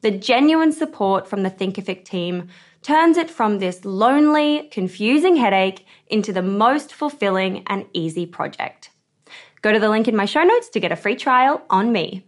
The genuine support from the Thinkific team turns it from this lonely, confusing headache into the most fulfilling and easy project. Go to the link in my show notes to get a free trial on me.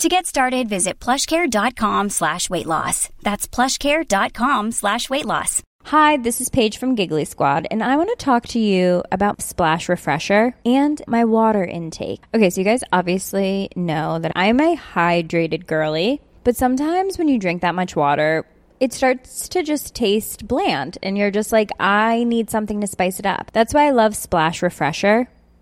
To get started, visit plushcare.com slash weight loss. That's plushcare.com slash weight loss. Hi, this is Paige from Giggly Squad, and I want to talk to you about Splash Refresher and my water intake. Okay, so you guys obviously know that I'm a hydrated girly, but sometimes when you drink that much water, it starts to just taste bland, and you're just like, I need something to spice it up. That's why I love Splash Refresher.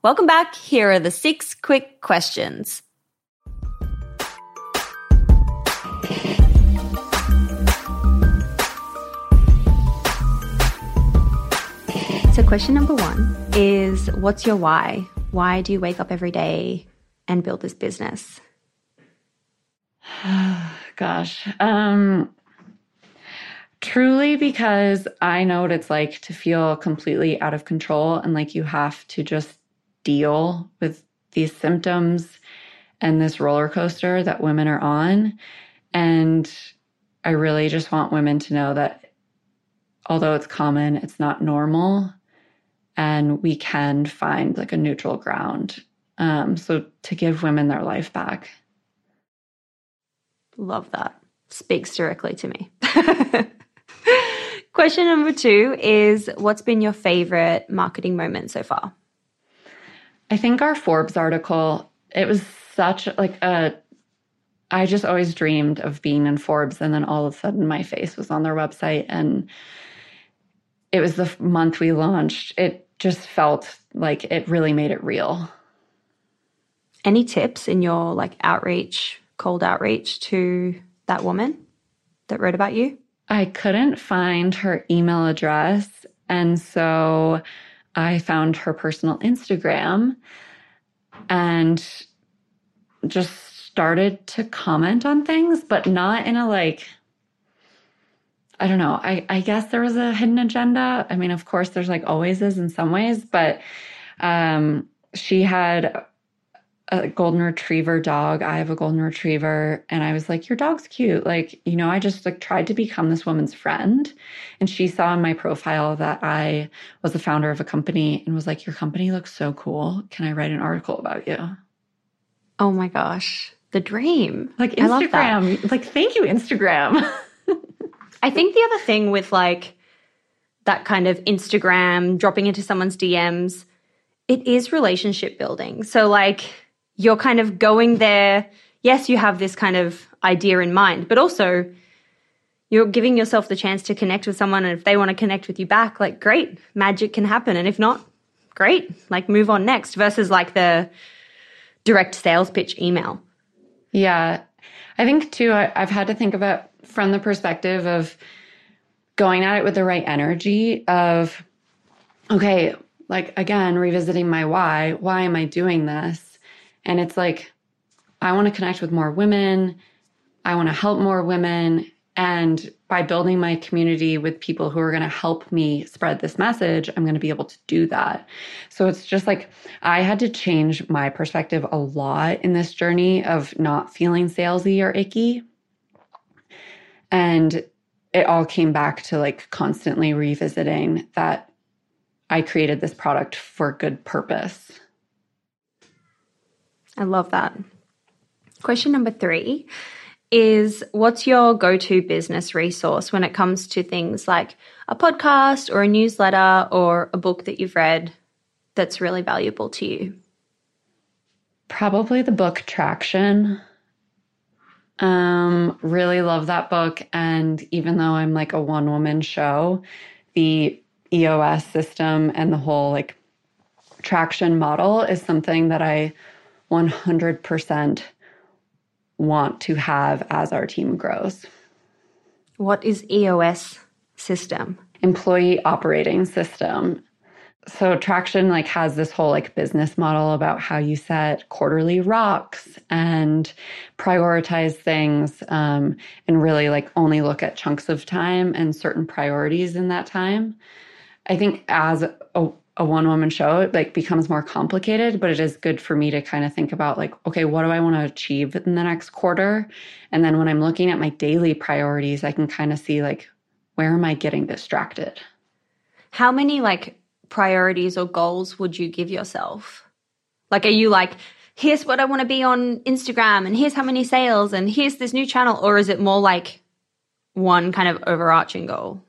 Welcome back. Here are the six quick questions. So, question number one is What's your why? Why do you wake up every day and build this business? Gosh. Um, truly because I know what it's like to feel completely out of control and like you have to just deal with these symptoms and this roller coaster that women are on. And I really just want women to know that although it's common, it's not normal. And we can find like a neutral ground. Um, so to give women their life back. Love that. Speaks directly to me. Question number two is What's been your favorite marketing moment so far? I think our Forbes article, it was such like a I just always dreamed of being in Forbes and then all of a sudden my face was on their website and it was the month we launched. It just felt like it really made it real. Any tips in your like outreach, cold outreach to that woman that wrote about you? I couldn't find her email address and so I found her personal Instagram and just started to comment on things, but not in a like, I don't know. I, I guess there was a hidden agenda. I mean, of course, there's like always is in some ways, but um, she had a golden retriever dog. I have a golden retriever. And I was like, Your dog's cute. Like, you know, I just like tried to become this woman's friend. And she saw in my profile that I was the founder of a company and was like, Your company looks so cool. Can I write an article about you? Oh my gosh the dream. Like Instagram. Like, thank you, Instagram. I think the other thing with like that kind of Instagram dropping into someone's DMs, it is relationship building. So, like, you're kind of going there. Yes, you have this kind of idea in mind, but also you're giving yourself the chance to connect with someone. And if they want to connect with you back, like, great, magic can happen. And if not, great, like, move on next versus like the direct sales pitch email. Yeah. I think too, I, I've had to think about from the perspective of going at it with the right energy of, okay, like again, revisiting my why. Why am I doing this? And it's like, I want to connect with more women. I want to help more women. And by building my community with people who are going to help me spread this message, I'm going to be able to do that. So it's just like I had to change my perspective a lot in this journey of not feeling salesy or icky. And it all came back to like constantly revisiting that I created this product for good purpose. I love that. Question number three is what's your go to business resource when it comes to things like a podcast or a newsletter or a book that you've read that's really valuable to you? Probably the book Traction. Um, really love that book. And even though I'm like a one woman show, the EOS system and the whole like traction model is something that I 100% want to have as our team grows. What is EOS system? Employee operating system. So Traction like has this whole like business model about how you set quarterly rocks and prioritize things um, and really like only look at chunks of time and certain priorities in that time. I think as a, a one woman show, it like becomes more complicated, but it is good for me to kind of think about like, okay, what do I want to achieve in the next quarter? And then when I'm looking at my daily priorities, I can kind of see like, where am I getting distracted? How many like priorities or goals would you give yourself? Like, are you like, here's what I want to be on Instagram and here's how many sales and here's this new channel? Or is it more like one kind of overarching goal?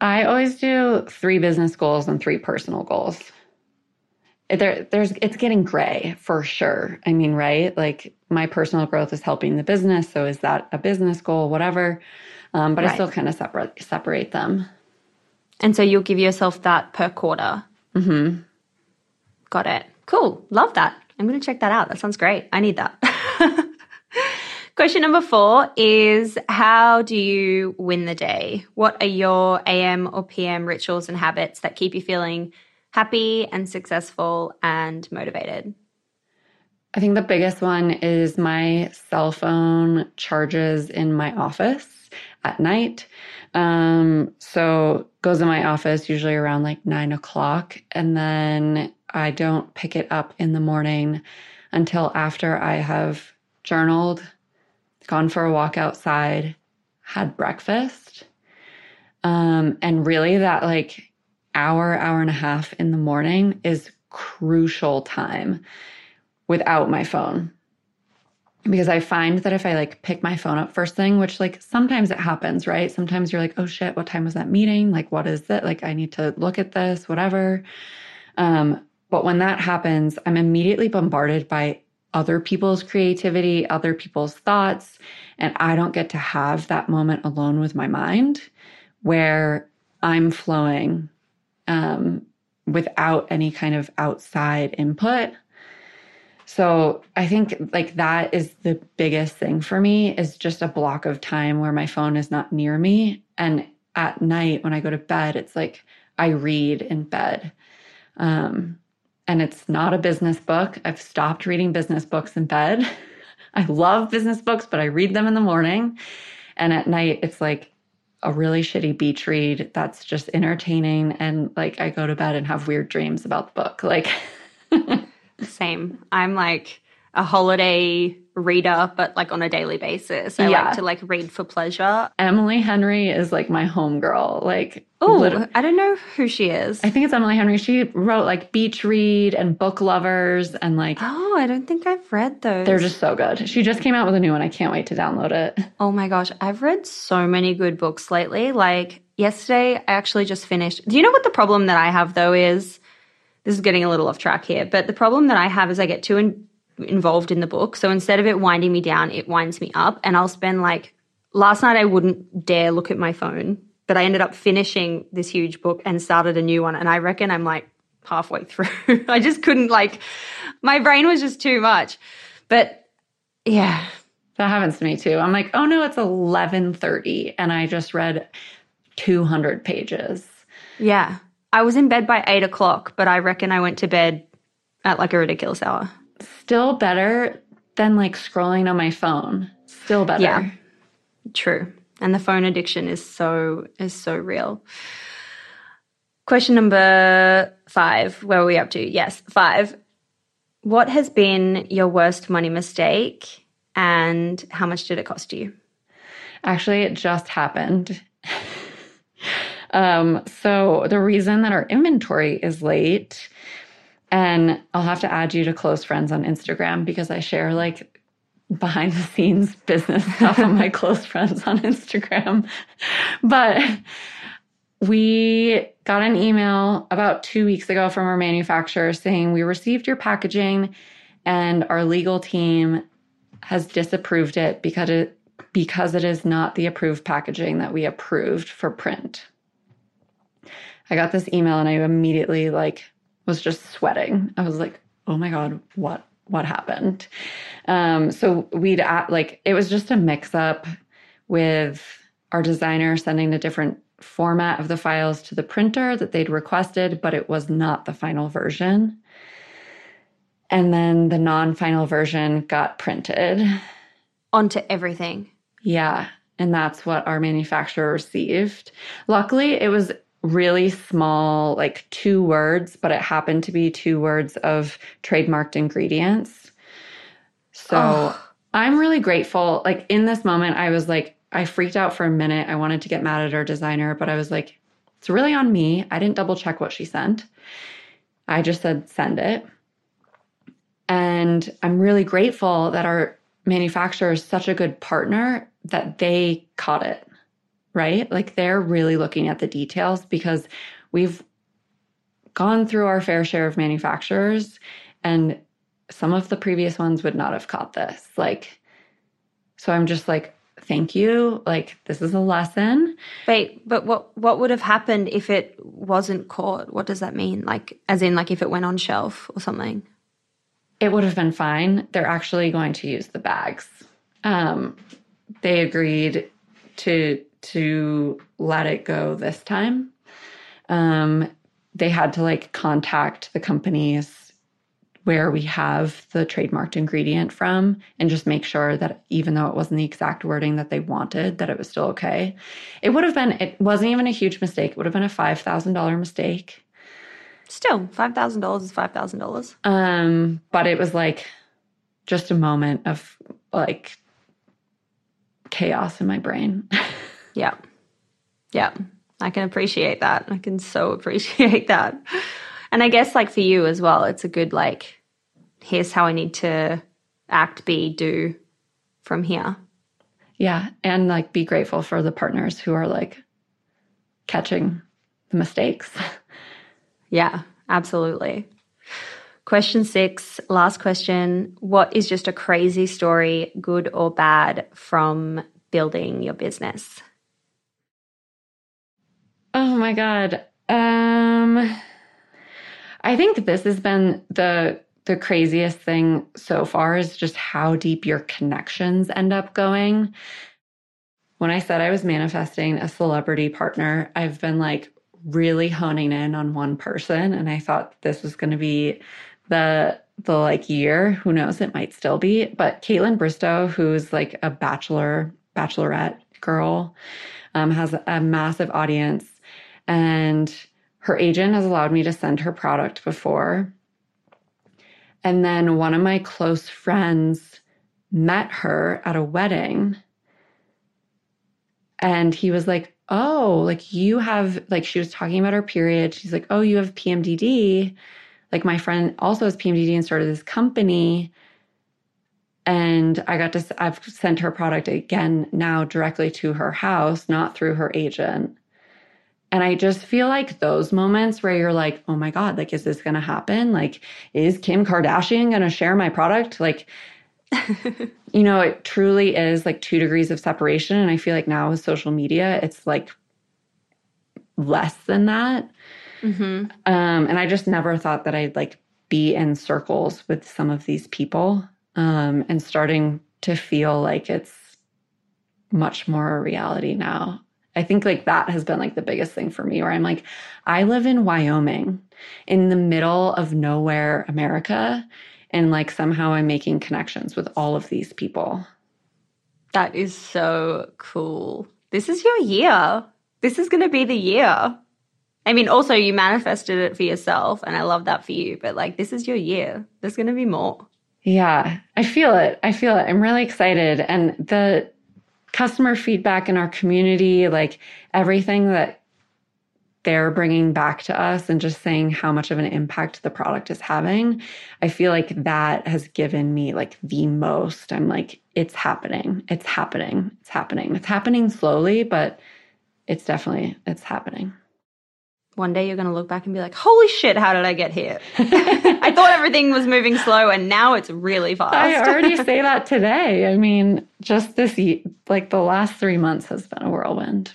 I always do three business goals and three personal goals. There, there's it's getting gray for sure. I mean, right? Like my personal growth is helping the business, so is that a business goal? Whatever. Um, but right. I still kind of separate separate them. And so you'll give yourself that per quarter. Mm-hmm. Got it. Cool. Love that. I'm going to check that out. That sounds great. I need that. Question number four is How do you win the day? What are your AM or PM rituals and habits that keep you feeling happy and successful and motivated? I think the biggest one is my cell phone charges in my office at night. Um, so goes in my office usually around like nine o'clock, and then I don't pick it up in the morning until after I have journaled, gone for a walk outside, had breakfast. Um, and really, that like hour, hour and a half in the morning is crucial time without my phone. Because I find that if I like pick my phone up first thing, which like sometimes it happens, right? Sometimes you're like, oh shit, what time was that meeting? Like, what is it? Like, I need to look at this, whatever. Um, but when that happens, I'm immediately bombarded by other people's creativity, other people's thoughts, and I don't get to have that moment alone with my mind where I'm flowing um, without any kind of outside input. So I think like that is the biggest thing for me is just a block of time where my phone is not near me. And at night when I go to bed, it's like I read in bed. Um, and it's not a business book. I've stopped reading business books in bed. I love business books, but I read them in the morning. And at night, it's like a really shitty beach read that's just entertaining. And like I go to bed and have weird dreams about the book. Like, same. I'm like a holiday reader, but like on a daily basis. I Yeah. like to like read for pleasure. Emily Henry is like my homegirl. Like, Oh, I don't know who she is. I think it's Emily Henry. She wrote like Beach Read and Book Lovers, and like Oh, I don't think I've read those. they're just so good. She just came out with a new one. I can't wait to download it. Oh my gosh, I've read so many good books lately. Like yesterday, I actually just finished. Do you know what the problem that I have though is? This is getting a little off track here, but the problem that I have is I get too in, involved in the book. So instead of it winding me down, it winds me up. And I'll spend like, last night I wouldn't dare look at my phone, but I ended up finishing this huge book and started a new one. And I reckon I'm like halfway through. I just couldn't like, my brain was just too much. But yeah, That happens to me too. I'm like, oh no, it's 11:30, and I just read 200 pages. Yeah. I was in bed by eight o'clock, but I reckon I went to bed at like a ridiculous hour. Still better than like scrolling on my phone. Still better. Yeah. True. And the phone addiction is so is so real. Question number five. Where are we up to? Yes, five. What has been your worst money mistake and how much did it cost you? Actually, it just happened. um, so the reason that our inventory is late, and I'll have to add you to close friends on Instagram because I share like behind the scenes business stuff on my close friends on Instagram. But we got an email about two weeks ago from our manufacturer saying we received your packaging and our legal team has disapproved it because it because it is not the approved packaging that we approved for print. I got this email and I immediately like was just sweating. I was like, "Oh my god, what what happened?" Um, so we'd at, like it was just a mix up with our designer sending a different format of the files to the printer that they'd requested, but it was not the final version. And then the non-final version got printed. Onto everything. Yeah. And that's what our manufacturer received. Luckily, it was really small, like two words, but it happened to be two words of trademarked ingredients. So Ugh. I'm really grateful. Like in this moment, I was like, I freaked out for a minute. I wanted to get mad at our designer, but I was like, it's really on me. I didn't double check what she sent. I just said, send it. And I'm really grateful that our manufacturer is such a good partner that they caught it, right? Like they're really looking at the details because we've gone through our fair share of manufacturers and some of the previous ones would not have caught this. Like, so I'm just like, thank you. Like, this is a lesson. Wait, but what what would have happened if it wasn't caught? What does that mean? Like as in like if it went on shelf or something? it would have been fine. They're actually going to use the bags. Um, they agreed to to let it go this time. Um, they had to like contact the companies where we have the trademarked ingredient from and just make sure that even though it wasn't the exact wording that they wanted that it was still okay it would have been it wasn't even a huge mistake it would have been a $5000 mistake Still, five thousand dollars is five thousand dollars. Um, but it was like just a moment of like chaos in my brain. yeah. Yeah. I can appreciate that. I can so appreciate that. And I guess like for you as well, it's a good like here's how I need to act, be, do from here. Yeah. And like be grateful for the partners who are like catching the mistakes. yeah, absolutely. Question six, last question. What is just a crazy story, good or bad, from building your business? Oh my God. Um, I think this has been the the craziest thing so far is just how deep your connections end up going. When I said I was manifesting a celebrity partner, I've been like really honing in on one person and I thought this was going to be the the like year, who knows, it might still be, but Kaitlyn Bristowe, who's like a bachelor bachelorette girl um, has a massive audience and her agent has allowed me to send her product before and then one of my close friends met her at a wedding. And he was like, Oh, like you have, like she was talking about her period. She's like, Oh, you have PMDD. Like my friend also has PMDD and started this company. And I got to, I've sent her product again now directly to her house, not through her agent. And I just feel like those moments where you're like, oh my God, like, is this going to happen? Like, is Kim Kardashian going to share my product? Like, you know, it truly is like two degrees of separation. And I feel like now with social media, it's like less than that. Mm-hmm. Um, and I just never thought that I'd like be in circles with some of these people um, and starting to feel like it's much more a reality now. I think like that has been like the biggest thing for me where I'm like, I live in Wyoming in the middle of nowhere, America. And like somehow I'm making connections with all of these people. That is so cool. This is your year. This is going to be the year. I mean, also, you manifested it for yourself, and I love that for you, but like, this is your year. There's going to be more. Yeah, I feel it. I feel it. I'm really excited. And the customer feedback in our community, like everything that they're bringing back to us and just saying how much of an impact the product is having, I feel like that has given me like the most. I'm like, it's happening. It's happening. It's happening. It's happening slowly, but it's definitely it's happening one day you're going to look back and be like, holy shit, how did I get here? I thought everything was moving slow and now it's really fast. I already say that today. I mean, just this, like the last three months has been a whirlwind.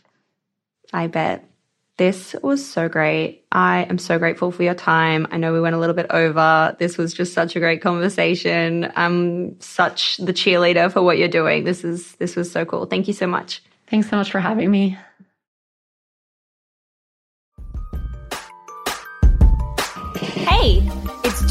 I bet. This was so great. I am so grateful for your time. I know we went a little bit over. This was just such a great conversation. I'm such the cheerleader for what you're doing. This is this was so cool. Thank you so much. Thanks so much for having me.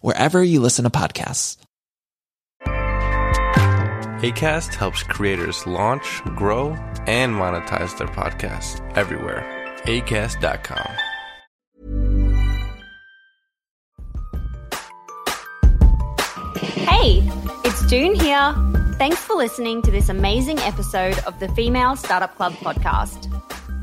wherever you listen to podcasts. ACAST helps creators launch, grow, and monetize their podcasts everywhere. ACAST.com. Hey, it's Doone here. Thanks for listening to this amazing episode of the Female Startup Club podcast.